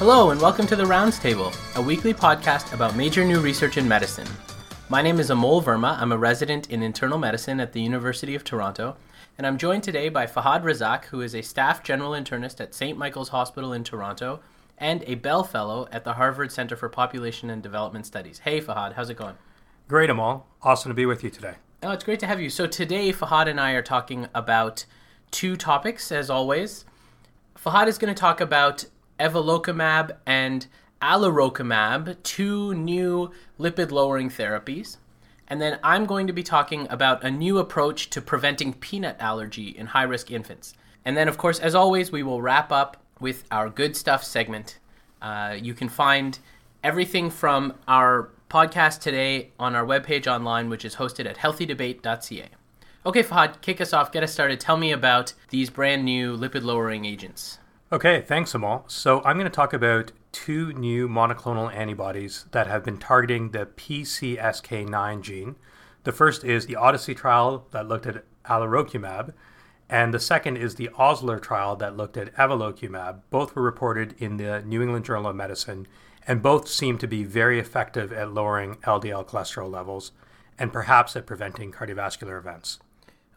Hello, and welcome to the Rounds Table, a weekly podcast about major new research in medicine. My name is Amol Verma. I'm a resident in internal medicine at the University of Toronto, and I'm joined today by Fahad Razak, who is a staff general internist at St. Michael's Hospital in Toronto and a Bell Fellow at the Harvard Center for Population and Development Studies. Hey, Fahad, how's it going? Great, Amol. Awesome to be with you today. Oh, it's great to have you. So today, Fahad and I are talking about two topics, as always. Fahad is going to talk about evolocumab and alirocumab, two new lipid lowering therapies. And then I'm going to be talking about a new approach to preventing peanut allergy in high risk infants. And then, of course, as always, we will wrap up with our good stuff segment. Uh, you can find everything from our podcast today on our webpage online, which is hosted at healthydebate.ca. Okay, Fahad, kick us off, get us started. Tell me about these brand new lipid lowering agents. Okay, thanks, Amol. So I'm going to talk about two new monoclonal antibodies that have been targeting the PCSK9 gene. The first is the Odyssey trial that looked at alirocumab, and the second is the Osler trial that looked at evolocumab. Both were reported in the New England Journal of Medicine, and both seem to be very effective at lowering LDL cholesterol levels and perhaps at preventing cardiovascular events.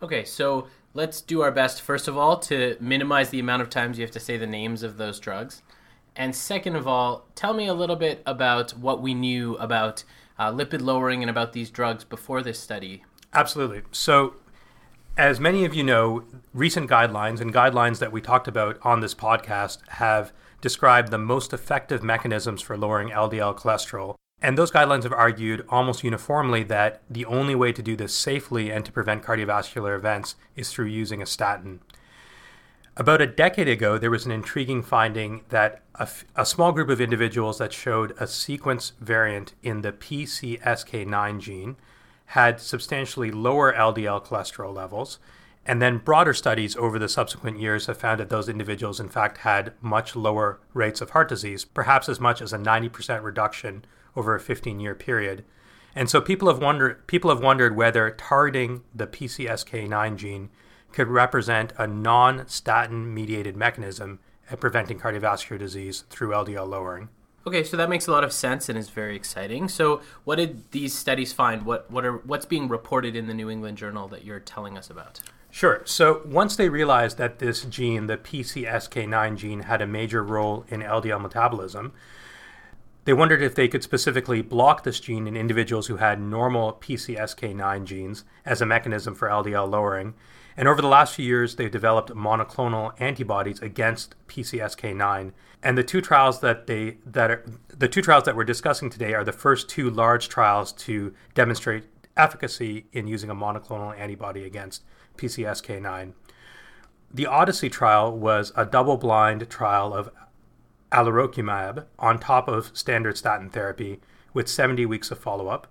Okay, so let's do our best, first of all, to minimize the amount of times you have to say the names of those drugs. And second of all, tell me a little bit about what we knew about uh, lipid lowering and about these drugs before this study. Absolutely. So, as many of you know, recent guidelines and guidelines that we talked about on this podcast have described the most effective mechanisms for lowering LDL cholesterol. And those guidelines have argued almost uniformly that the only way to do this safely and to prevent cardiovascular events is through using a statin. About a decade ago, there was an intriguing finding that a, f- a small group of individuals that showed a sequence variant in the PCSK9 gene had substantially lower LDL cholesterol levels. And then broader studies over the subsequent years have found that those individuals, in fact, had much lower rates of heart disease, perhaps as much as a 90% reduction over a 15 year period. And so people have wondered people have wondered whether targeting the PCSK9 gene could represent a non-statin mediated mechanism at preventing cardiovascular disease through LDL lowering. Okay, so that makes a lot of sense and is very exciting. So, what did these studies find? What what are what's being reported in the New England Journal that you're telling us about? Sure. So, once they realized that this gene, the PCSK9 gene, had a major role in LDL metabolism, they wondered if they could specifically block this gene in individuals who had normal PCSK9 genes as a mechanism for LDL lowering. And over the last few years, they've developed monoclonal antibodies against PCSK9. And the two trials that they that are, the two trials that we're discussing today are the first two large trials to demonstrate efficacy in using a monoclonal antibody against PCSK9. The Odyssey trial was a double-blind trial of alirocumab on top of standard statin therapy with 70 weeks of follow-up.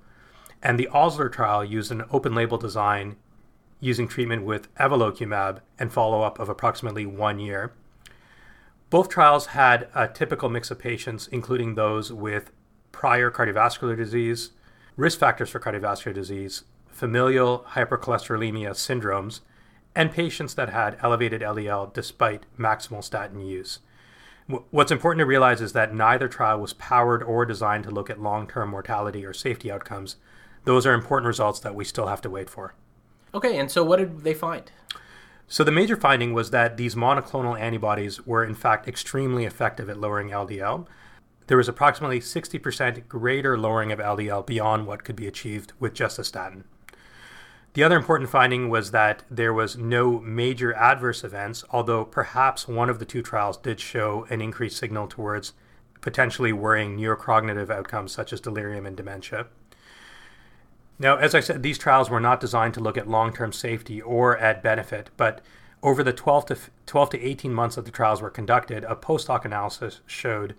And the Osler trial used an open-label design using treatment with evolocumab and follow-up of approximately one year. Both trials had a typical mix of patients, including those with prior cardiovascular disease, risk factors for cardiovascular disease, familial hypercholesterolemia syndromes, and patients that had elevated LDL despite maximal statin use. What's important to realize is that neither trial was powered or designed to look at long term mortality or safety outcomes. Those are important results that we still have to wait for. Okay, and so what did they find? So, the major finding was that these monoclonal antibodies were, in fact, extremely effective at lowering LDL. There was approximately 60% greater lowering of LDL beyond what could be achieved with just a statin. The other important finding was that there was no major adverse events, although perhaps one of the two trials did show an increased signal towards potentially worrying neurocognitive outcomes such as delirium and dementia. Now, as I said, these trials were not designed to look at long term safety or at benefit, but over the 12 to, 12 to 18 months that the trials were conducted, a post hoc analysis showed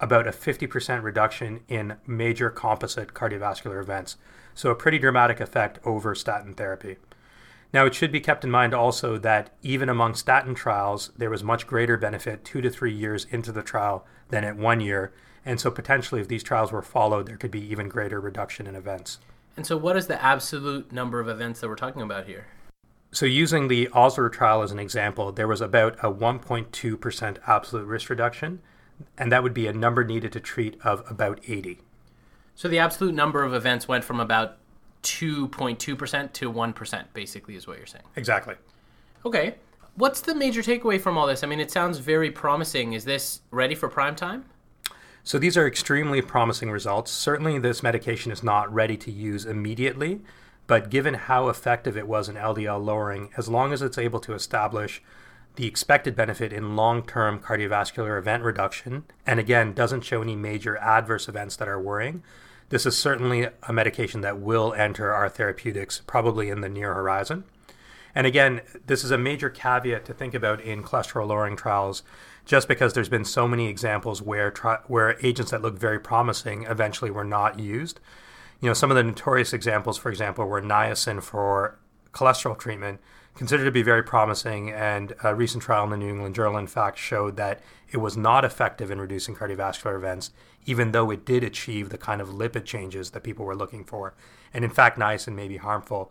about a 50% reduction in major composite cardiovascular events. So, a pretty dramatic effect over statin therapy. Now, it should be kept in mind also that even among statin trials, there was much greater benefit two to three years into the trial than at one year. And so, potentially, if these trials were followed, there could be even greater reduction in events. And so, what is the absolute number of events that we're talking about here? So, using the Osler trial as an example, there was about a 1.2% absolute risk reduction. and that would be a number needed to treat of about 80. So the absolute number of events went from about 2.2% to 1%, basically, is what you're saying. Exactly. Okay. What's the major takeaway from all this? I mean, it sounds very promising. Is this ready for prime time? So these are extremely promising results. Certainly, this medication is not ready to use immediately, but given how effective it was in LDL lowering, as long as it's able to establish the expected benefit in long term cardiovascular event reduction, and again, doesn't show any major adverse events that are worrying, this is certainly a medication that will enter our therapeutics probably in the near horizon. And again, this is a major caveat to think about in cholesterol lowering trials, just because there's been so many examples where tri- where agents that look very promising eventually were not used. You know, some of the notorious examples, for example, were niacin for cholesterol treatment, considered to be very promising, and a recent trial in the New England Journal, in fact, showed that it was not effective in reducing cardiovascular events, even though it did achieve the kind of lipid changes that people were looking for. And in fact, niacin may be harmful.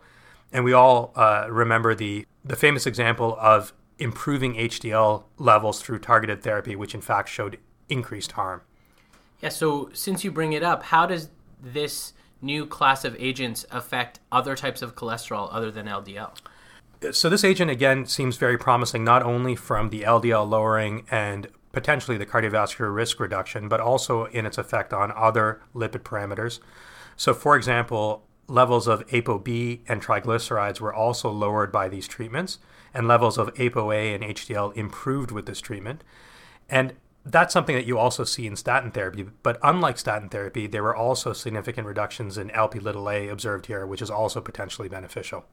And we all uh, remember the, the famous example of improving HDL levels through targeted therapy, which in fact showed increased harm. Yeah, so since you bring it up, how does this new class of agents affect other types of cholesterol other than LDL? So, this agent again seems very promising, not only from the LDL lowering and potentially the cardiovascular risk reduction, but also in its effect on other lipid parameters. So, for example, levels of ApoB and triglycerides were also lowered by these treatments, and levels of ApoA and HDL improved with this treatment. And that's something that you also see in statin therapy. But unlike statin therapy, there were also significant reductions in LP little a observed here, which is also potentially beneficial.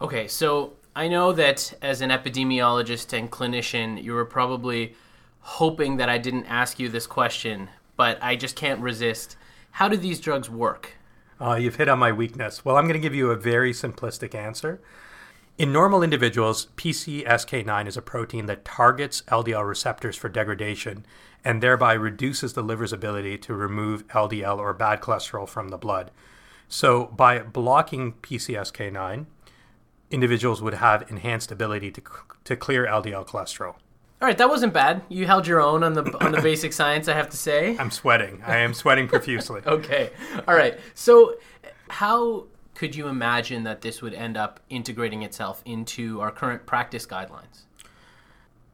Okay, so I know that as an epidemiologist and clinician, you were probably hoping that I didn't ask you this question, but I just can't resist. How do these drugs work? Uh, you've hit on my weakness. Well, I'm going to give you a very simplistic answer. In normal individuals, PCSK9 is a protein that targets LDL receptors for degradation and thereby reduces the liver's ability to remove LDL or bad cholesterol from the blood. So, by blocking PCSK9, individuals would have enhanced ability to, to clear LDL cholesterol. All right, that wasn't bad. You held your own on the on the basic science, I have to say. I'm sweating. I am sweating profusely. okay. All right. So, how could you imagine that this would end up integrating itself into our current practice guidelines?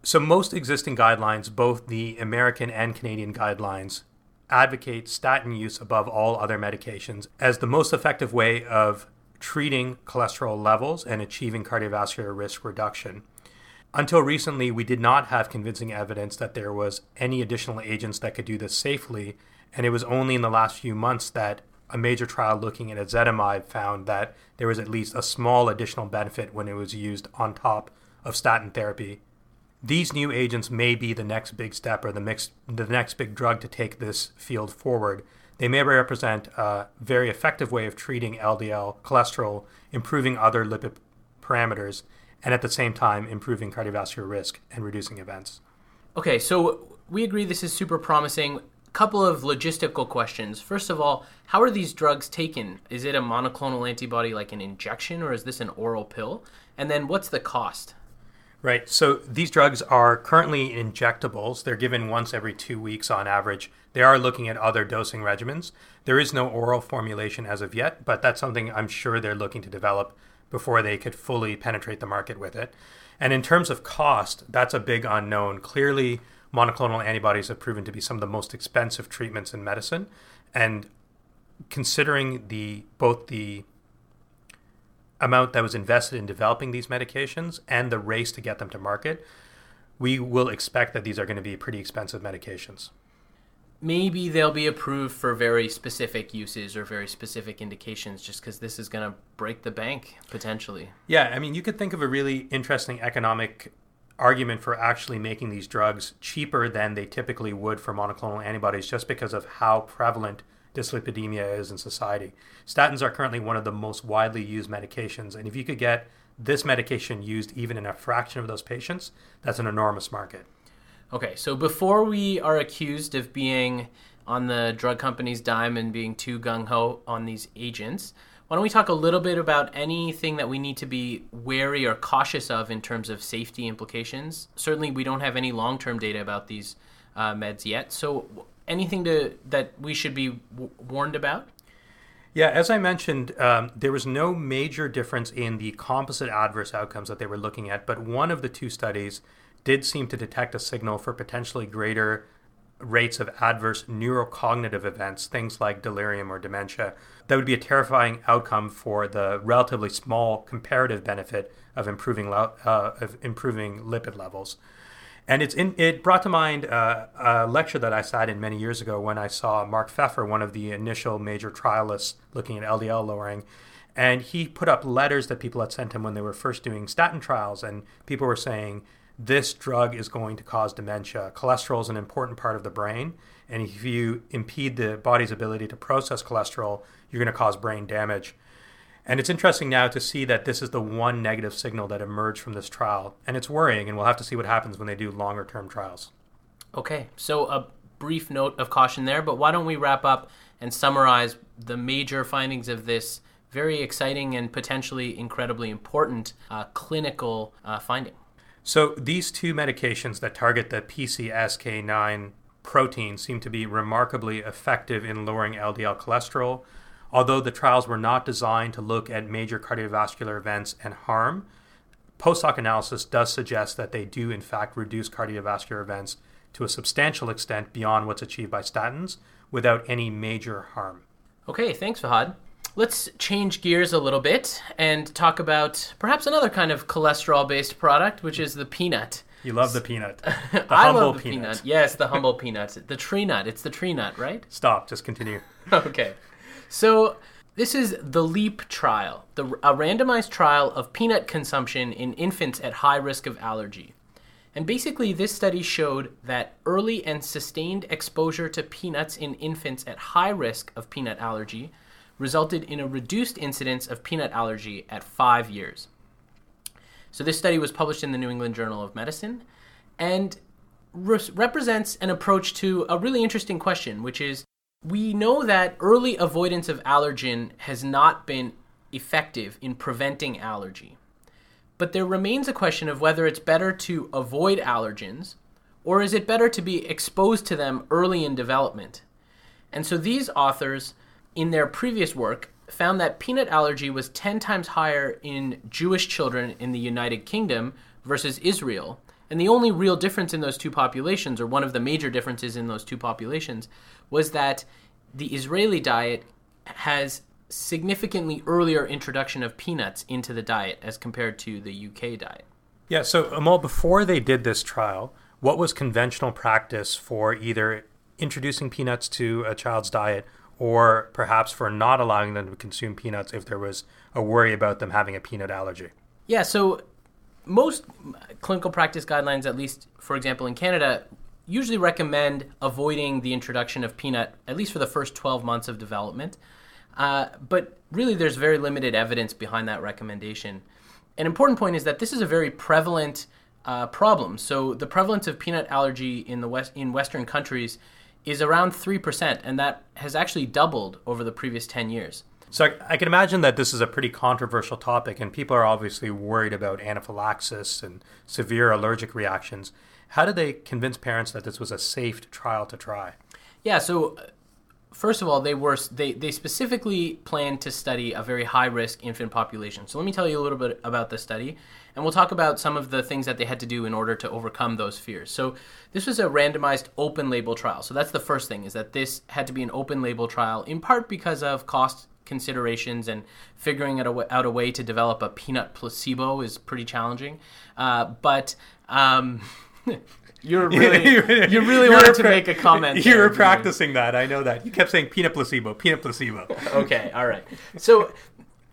So, most existing guidelines, both the American and Canadian guidelines, advocate statin use above all other medications as the most effective way of treating cholesterol levels and achieving cardiovascular risk reduction. Until recently, we did not have convincing evidence that there was any additional agents that could do this safely, and it was only in the last few months that a major trial looking at ezetimibe found that there was at least a small additional benefit when it was used on top of statin therapy. These new agents may be the next big step or the, the next big drug to take this field forward. They may represent a very effective way of treating LDL cholesterol, improving other lipid parameters, and at the same time improving cardiovascular risk and reducing events. Okay, so we agree this is super promising. Couple of logistical questions. First of all, how are these drugs taken? Is it a monoclonal antibody like an injection or is this an oral pill? And then what's the cost? Right. So these drugs are currently injectables. They're given once every two weeks on average. They are looking at other dosing regimens. There is no oral formulation as of yet, but that's something I'm sure they're looking to develop before they could fully penetrate the market with it. And in terms of cost, that's a big unknown. Clearly, monoclonal antibodies have proven to be some of the most expensive treatments in medicine. And considering the both the amount that was invested in developing these medications and the race to get them to market, we will expect that these are going to be pretty expensive medications maybe they'll be approved for very specific uses or very specific indications just because this is going to break the bank potentially. Yeah, I mean, you could think of a really interesting economic argument for actually making these drugs cheaper than they typically would for monoclonal antibodies just because of how prevalent dyslipidemia is in society. Statins are currently one of the most widely used medications, and if you could get this medication used even in a fraction of those patients, that's an enormous market. Okay, so before we are accused of being on the drug company's dime and being too gung ho on these agents, why don't we talk a little bit about anything that we need to be wary or cautious of in terms of safety implications? Certainly, we don't have any long term data about these uh, meds yet. So, anything to that we should be w- warned about? Yeah, as I mentioned, um, there was no major difference in the composite adverse outcomes that they were looking at, but one of the two studies did seem to detect a signal for potentially greater rates of adverse neurocognitive events, things like delirium or dementia. That would be a terrifying outcome for the relatively small comparative benefit of improving uh, of improving lipid levels. And it's in, it brought to mind uh, a lecture that I sat in many years ago when I saw Mark Pfeffer, one of the initial major trialists looking at LDL lowering. And he put up letters that people had sent him when they were first doing statin trials. And people were saying, this drug is going to cause dementia. Cholesterol is an important part of the brain. And if you impede the body's ability to process cholesterol, you're going to cause brain damage. And it's interesting now to see that this is the one negative signal that emerged from this trial. And it's worrying, and we'll have to see what happens when they do longer term trials. Okay, so a brief note of caution there, but why don't we wrap up and summarize the major findings of this very exciting and potentially incredibly important uh, clinical uh, finding? So, these two medications that target the PCSK9 protein seem to be remarkably effective in lowering LDL cholesterol Although the trials were not designed to look at major cardiovascular events and harm, post hoc analysis does suggest that they do, in fact, reduce cardiovascular events to a substantial extent beyond what's achieved by statins without any major harm. Okay, thanks, Fahad. Let's change gears a little bit and talk about perhaps another kind of cholesterol based product, which is the peanut. You love the peanut. The I love the peanut. peanut. Yes, the humble peanut. The tree nut. It's the tree nut, right? Stop. Just continue. okay. So this is the LEAP trial, the, a randomized trial of peanut consumption in infants at high risk of allergy. And basically, this study showed that early and sustained exposure to peanuts in infants at high risk of peanut allergy resulted in a reduced incidence of peanut allergy at five years. So, this study was published in the New England Journal of Medicine and re- represents an approach to a really interesting question, which is we know that early avoidance of allergen has not been effective in preventing allergy. But there remains a question of whether it's better to avoid allergens or is it better to be exposed to them early in development. And so these authors, in their previous work, found that peanut allergy was 10 times higher in Jewish children in the United Kingdom versus Israel. And the only real difference in those two populations, or one of the major differences in those two populations, was that the Israeli diet has significantly earlier introduction of peanuts into the diet as compared to the UK diet. Yeah, so Amol, before they did this trial, what was conventional practice for either introducing peanuts to a child's diet or perhaps for not allowing them to consume peanuts if there was a worry about them having a peanut allergy? Yeah, so most clinical practice guidelines, at least for example in Canada, usually recommend avoiding the introduction of peanut, at least for the first 12 months of development. Uh, but really, there's very limited evidence behind that recommendation. An important point is that this is a very prevalent uh, problem. So the prevalence of peanut allergy in the west in Western countries is around three percent, and that has actually doubled over the previous 10 years. So I can imagine that this is a pretty controversial topic, and people are obviously worried about anaphylaxis and severe allergic reactions. How did they convince parents that this was a safe trial to try? Yeah, so first of all, they were they, they specifically planned to study a very high risk infant population. So let me tell you a little bit about the study, and we'll talk about some of the things that they had to do in order to overcome those fears. So this was a randomized open label trial. So that's the first thing is that this had to be an open label trial in part because of cost considerations and figuring out a, out a way to develop a peanut placebo is pretty challenging. Uh, but um, You're really, you really you wanted to pra- make a comment. You there, were practicing that. I know that. You kept saying peanut placebo, peanut placebo. okay, all right. So,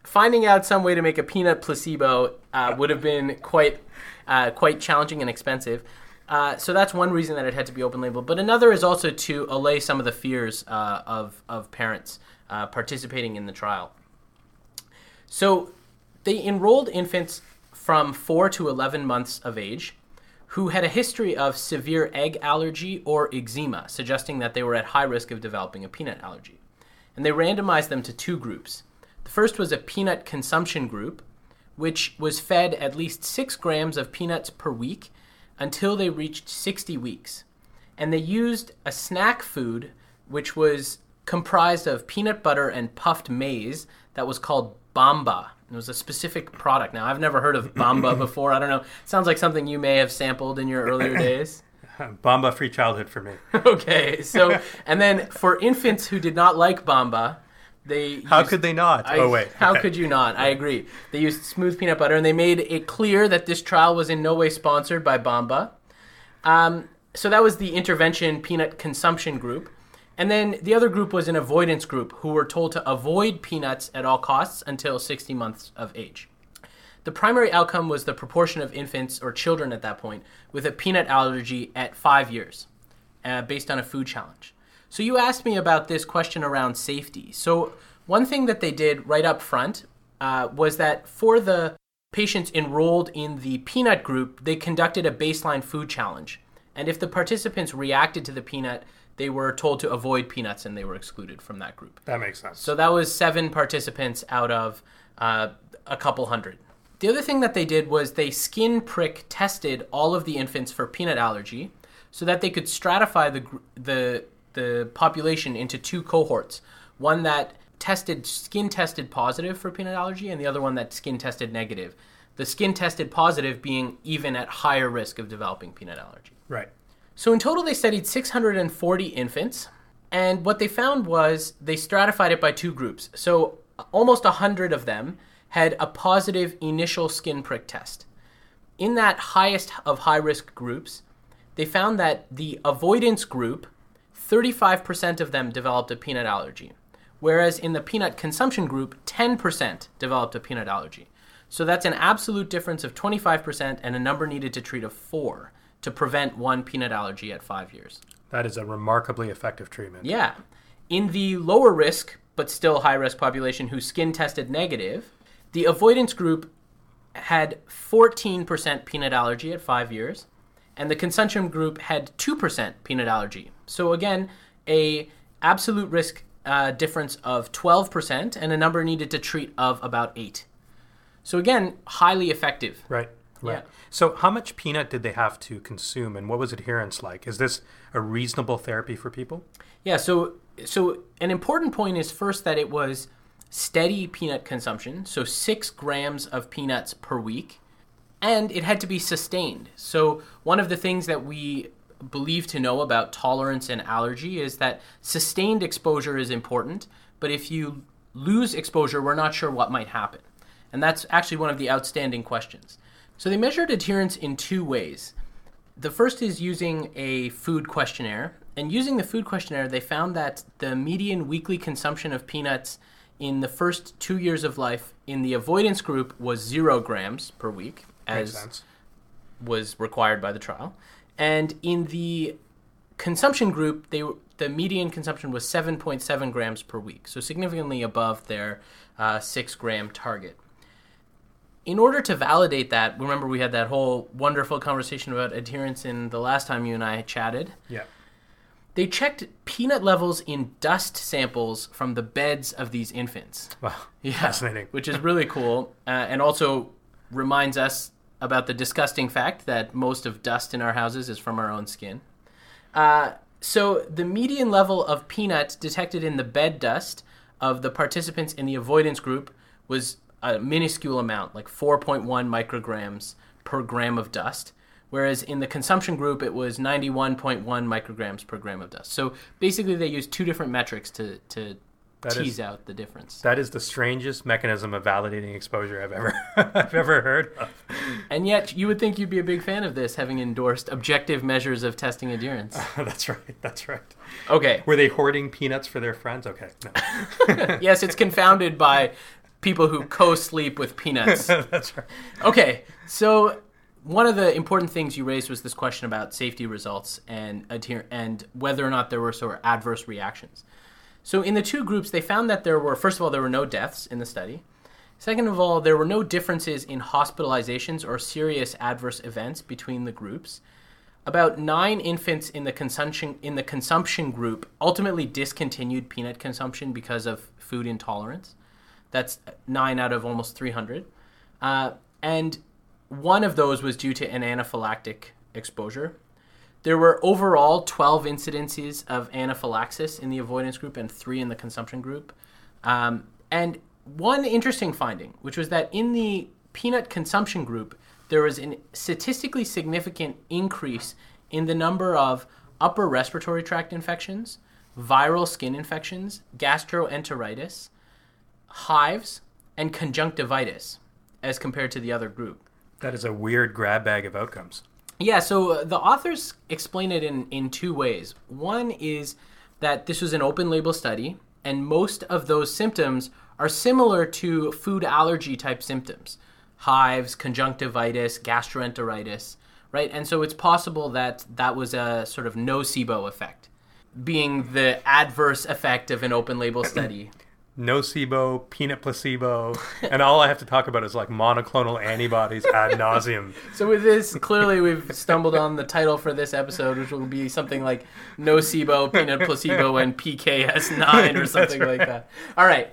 finding out some way to make a peanut placebo uh, would have been quite, uh, quite challenging and expensive. Uh, so that's one reason that it had to be open label. But another is also to allay some of the fears uh, of of parents uh, participating in the trial. So, they enrolled infants from four to eleven months of age who had a history of severe egg allergy or eczema, suggesting that they were at high risk of developing a peanut allergy. And they randomized them to two groups. The first was a peanut consumption group, which was fed at least six grams of peanuts per week until they reached 60 weeks. and they used a snack food which was comprised of peanut butter and puffed maize that was called Bamba. It was a specific product. Now, I've never heard of Bamba before. I don't know. It Sounds like something you may have sampled in your earlier days. Bamba free childhood for me. okay, so and then for infants who did not like Bamba, they How used- could they not? I- oh wait. How could you not? I agree. They used smooth peanut butter, and they made it clear that this trial was in no way sponsored by Bamba. Um, so that was the intervention peanut consumption group. And then the other group was an avoidance group who were told to avoid peanuts at all costs until 60 months of age. The primary outcome was the proportion of infants or children at that point with a peanut allergy at five years, uh, based on a food challenge. So you asked me about this question around safety. So one thing that they did right up front uh, was that for the patients enrolled in the peanut group, they conducted a baseline food challenge. And if the participants reacted to the peanut, they were told to avoid peanuts and they were excluded from that group. That makes sense. So that was seven participants out of uh, a couple hundred. The other thing that they did was they skin prick tested all of the infants for peanut allergy, so that they could stratify the the the population into two cohorts: one that tested skin tested positive for peanut allergy, and the other one that skin tested negative. The skin tested positive being even at higher risk of developing peanut allergy. right. So in total, they studied 640 infants, and what they found was they stratified it by two groups. So almost 100 of them had a positive initial skin prick test. In that highest of high risk groups, they found that the avoidance group, 35% of them developed a peanut allergy, whereas in the peanut consumption group, 10% developed a peanut allergy. So that's an absolute difference of 25% and a number needed to treat of 4 to prevent one peanut allergy at 5 years. That is a remarkably effective treatment. Yeah. In the lower risk, but still high risk population who skin tested negative, the avoidance group had 14% peanut allergy at five years, and the consumption group had 2% peanut allergy. So again, a absolute risk uh, difference of 12% and a number needed to treat of about 8. So again, highly effective. Right. Right. Yeah. So, how much peanut did they have to consume, and what was adherence like? Is this a reasonable therapy for people? Yeah, so so an important point is first that it was steady peanut consumption, so six grams of peanuts per week, and it had to be sustained. So one of the things that we believe to know about tolerance and allergy is that sustained exposure is important, but if you lose exposure, we're not sure what might happen. And that's actually one of the outstanding questions. So they measured adherence in two ways. The first is using a food questionnaire. And using the food questionnaire, they found that the median weekly consumption of peanuts in the first two years of life in the avoidance group was zero grams per week, as was required by the trial. And in the consumption group, they the median consumption was 7.7 grams per week, so significantly above their uh, six gram target. In order to validate that, remember we had that whole wonderful conversation about adherence in the last time you and I chatted. Yeah. They checked peanut levels in dust samples from the beds of these infants. Wow. Yeah, Fascinating. Which is really cool, uh, and also reminds us about the disgusting fact that most of dust in our houses is from our own skin. Uh, so the median level of peanut detected in the bed dust of the participants in the avoidance group was a minuscule amount, like 4.1 micrograms per gram of dust. Whereas in the consumption group, it was 91.1 micrograms per gram of dust. So basically, they used two different metrics to, to That is- tease out the difference. That is the strangest mechanism of validating exposure I've ever I've ever heard of. And yet, you would think you'd be a big fan of this, having endorsed objective measures of testing adherence. that's right. That's right. Okay. Were they hoarding peanuts for their friends? Okay. No. Yes, it's confounded by people who co sleep with peanuts. that's right. Okay. So, one of the important things you raised was this question about safety results and adher- and whether or not there were sort of adverse reactions. So, in the two groups, they found that there were, first of all, there were no deaths in the study. Second of all, there were no differences in hospitalizations or serious adverse events between the groups. About nine infants in the consumption in the consumption group ultimately discontinued peanut consumption because of food intolerance. That's nine out of almost 300, uh, and one of those was due to an anaphylactic exposure. There were overall 12 incidences of anaphylaxis in the avoidance group and three in the consumption group. Um, and one interesting finding, which was that in the peanut consumption group, there was a statistically significant increase in the number of upper respiratory tract infections, viral skin infections, gastroenteritis, hives, and conjunctivitis as compared to the other group. That is a weird grab bag of outcomes. Yeah, so uh, the authors explain it in, in two ways. One is that this was an open label study, and most of those symptoms are similar to food allergy type symptoms hives, conjunctivitis, gastroenteritis, right? And so it's possible that that was a sort of nocebo effect, being the adverse effect of an open label study. nocebo, peanut placebo, and all I have to talk about is like monoclonal antibodies ad nauseum. So with this, clearly we've stumbled on the title for this episode, which will be something like nocebo, peanut placebo, and PKS9 or something right. like that. All right.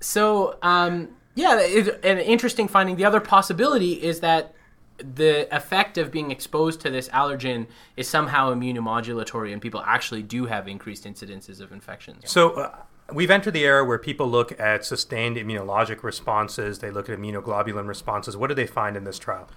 So um, yeah, it, an interesting finding. The other possibility is that the effect of being exposed to this allergen is somehow immunomodulatory, and people actually do have increased incidences of infections. So. Uh, We've entered the era where people look at sustained immunologic responses. They look at immunoglobulin responses. What did they find in this trial?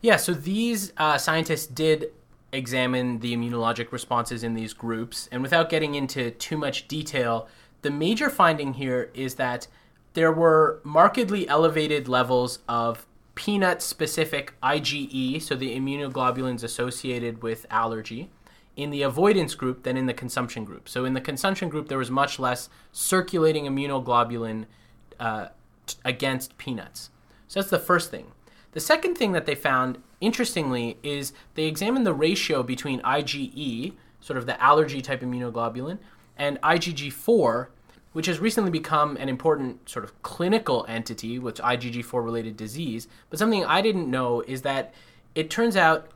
Yeah, so these uh, scientists did examine the immunologic responses in these groups. And without getting into too much detail, the major finding here is that there were markedly elevated levels of peanut specific IgE, so the immunoglobulins associated with allergy in the avoidance group than in the consumption group. So in the consumption group, there was much less circulating immunoglobulin uh, t- against peanuts. So that's the first thing. The second thing that they found, interestingly, is they examined the ratio between IgE, sort of the allergy type immunoglobulin, and IgG4, which has recently become an important sort of clinical entity with IgG4 related disease. But something I didn't know is that it turns out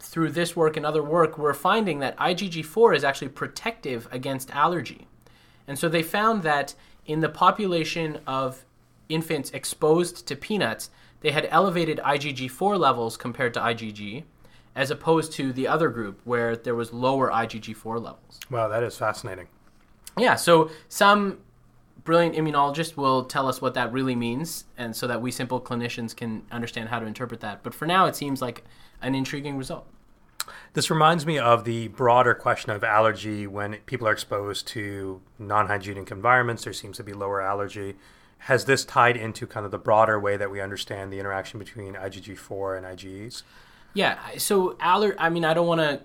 through this work and other work, we're finding that IgG4 is actually protective against allergy. And so they found that in the population of infants exposed to peanuts, they had elevated IgG4 levels compared to IgG, as opposed to the other group where there was lower IgG4 levels. Wow, that is fascinating. Yeah, so some brilliant immunologist will tell us what that really means, and so that we simple clinicians can understand how to interpret that. But for now, it seems like an intriguing result. This reminds me of the broader question of allergy when people are exposed to non hygienic environments, there seems to be lower allergy. Has this tied into kind of the broader way that we understand the interaction between IgG4 and IgEs? Yeah, so aller I mean I don't want to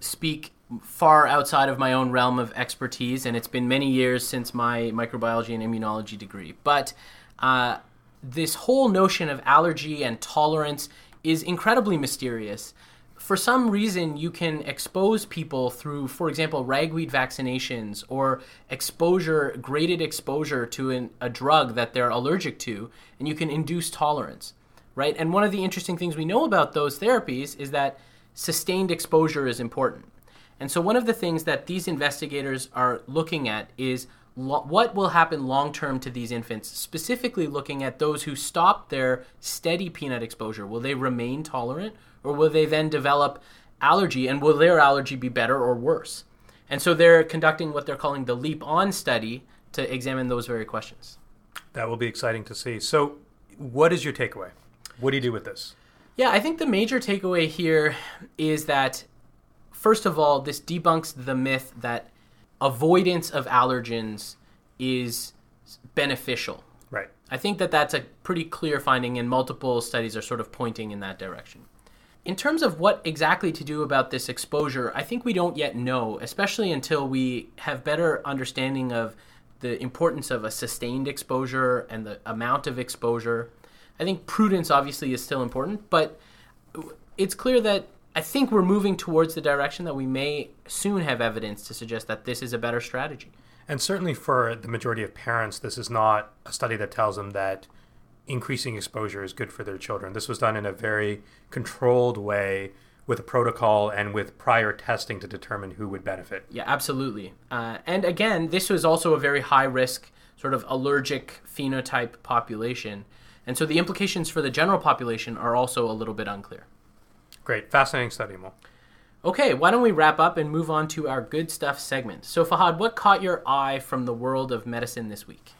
speak far outside of my own realm of expertise and it's been many years since my microbiology and immunology degree. But uh, this whole notion of allergy and tolerance is incredibly mysterious. For some reason, you can expose people through, for example, ragweed vaccinations or exposure, graded exposure to an, a drug that they're allergic to, and you can induce tolerance, right? And one of the interesting things we know about those therapies is that sustained exposure is important. And so, one of the things that these investigators are looking at is lo- what will happen long term to these infants, specifically looking at those who stop their steady peanut exposure. Will they remain tolerant or will they then develop allergy and will their allergy be better or worse? And so they're conducting what they're calling the Leap On study to examine those very questions. That will be exciting to see. So, what is your takeaway? What do you do with this? Yeah, I think the major takeaway here is that, first of all, this debunks the myth that avoidance of allergens is beneficial. Right. I think that that's a pretty clear finding, and multiple studies are sort of pointing in that direction. In terms of what exactly to do about this exposure, I think we don't yet know, especially until we have better understanding of the importance of a sustained exposure and the amount of exposure. I think prudence obviously is still important, but it's clear that I think we're moving towards the direction that we may soon have evidence to suggest that this is a better strategy. And certainly for the majority of parents, this is not a study that tells them that increasing exposure is good for their children. This was done in a very controlled way with a protocol and with prior testing to determine who would benefit. Yeah, absolutely. Uh, and again, this was also a very high risk, sort of allergic phenotype population. And so the implications for the general population are also a little bit unclear. Great. Fascinating study, Mo. Okay, why don't we wrap up and move on to our good stuff segment? So, Fahad, what caught your eye from the world of medicine this week?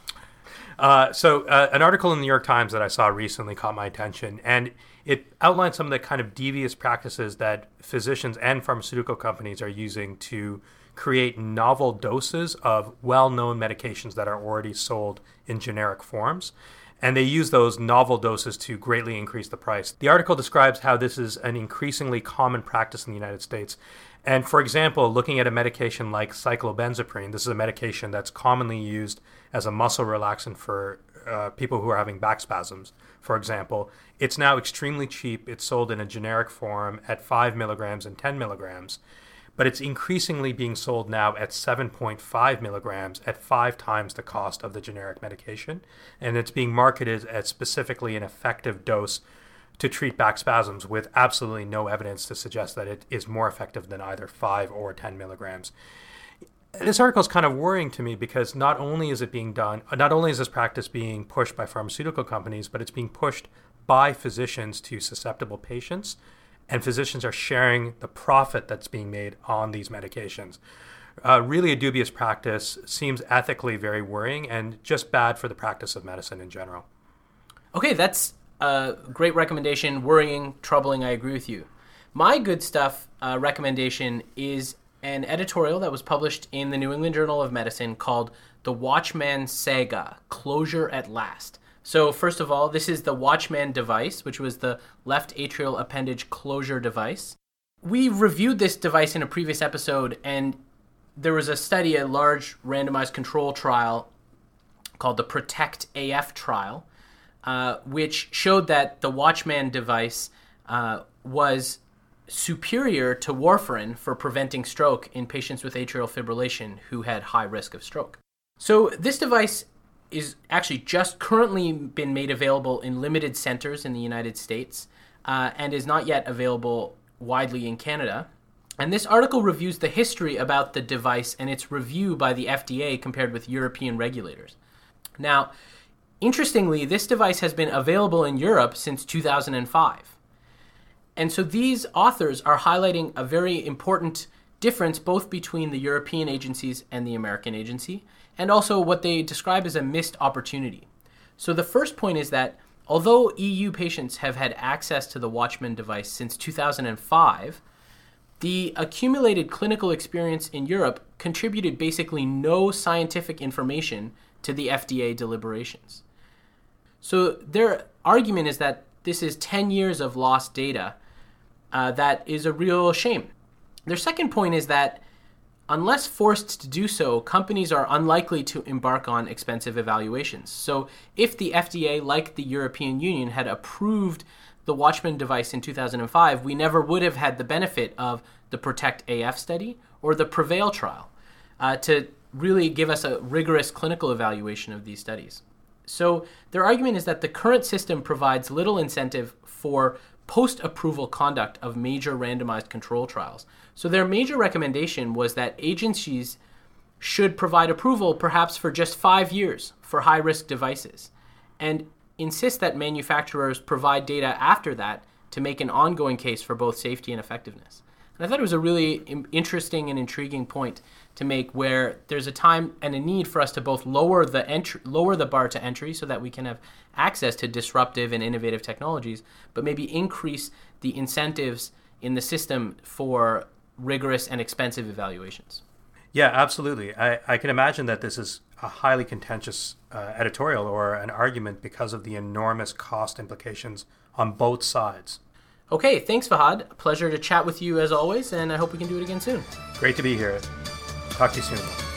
Uh, so, uh, an article in the New York Times that I saw recently caught my attention, and it outlined some of the kind of devious practices that physicians and pharmaceutical companies are using to create novel doses of well known medications that are already sold in generic forms and they use those novel doses to greatly increase the price. The article describes how this is an increasingly common practice in the United States. And for example, looking at a medication like cyclobenzaprine, this is a medication that's commonly used as a muscle relaxant for uh, people who are having back spasms, for example. It's now extremely cheap. It's sold in a generic form at 5 milligrams and 10 milligrams but it's increasingly being sold now at 7.5 milligrams at five times the cost of the generic medication. And it's being marketed as specifically an effective dose to treat back spasms with absolutely no evidence to suggest that it is more effective than either 5 or 10 milligrams. This article is kind of worrying to me because not only is it being done, not only is this practice being pushed by pharmaceutical companies, but it's being pushed by physicians to susceptible patients and physicians are sharing the profit that's being made on these medications. Uh, really, a dubious practice seems ethically very worrying and just bad for the practice of medicine in general. Okay, that's a great recommendation. Worrying, troubling, I agree with you. My good stuff uh, recommendation is an editorial that was published in the New England Journal of Medicine called The Watchman Saga Closure at Last. So first of all, this is the Watchman device, which was the left atrial appendage closure device. We reviewed this device in a previous episode, and there was a study, a large randomized control trial called the Protect AF trial, uh, which showed that the Watchman device uh, was superior to warfarin for preventing stroke in patients with atrial fibrillation who had high risk of stroke. So this device is actually just currently been made available in limited centers in the United States uh, and is not yet available widely in Canada. And this article reviews the history about the device and its review by the FDA compared with European regulators. Now, interestingly, this device has been available in Europe since 2005. And so these authors are highlighting a very important difference both between the European agencies and the American agency and also what they describe as a missed opportunity. So the first point is that although EU patients have had access to the Watchman device since 2005, the accumulated clinical experience in Europe contributed basically no scientific information to the FDA deliberations. So their argument is that this is 10 years of lost data. Uh, that is a real shame. Their second point is that Unless forced to do so, companies are unlikely to embark on expensive evaluations. So, if the FDA, like the European Union, had approved the Watchman device in 2005, we never would have had the benefit of the Protect AF study or the Prevail trial uh, to really give us a rigorous clinical evaluation of these studies. So, their argument is that the current system provides little incentive for post approval conduct of major randomized control trials. So their major recommendation was that agencies should provide approval perhaps for just five years for high risk devices and insist that manufacturers provide data after that to make an ongoing case for both safety and effectiveness. And I thought it was a really interesting and intriguing point to make where there's a time and a need for us to both lower the entry lower the bar to entry so that we can have access to disruptive and innovative technologies, but maybe increase the incentives in the system for rigorous and expensive evaluations. Yeah, absolutely. I, I can imagine that this is a highly contentious uh, editorial or an argument because of the enormous cost implications on both sides. Okay, thanks, Fahad. pleasure to chat with you as always, and I hope we can do it again soon. Great to be here. Talk to you soon.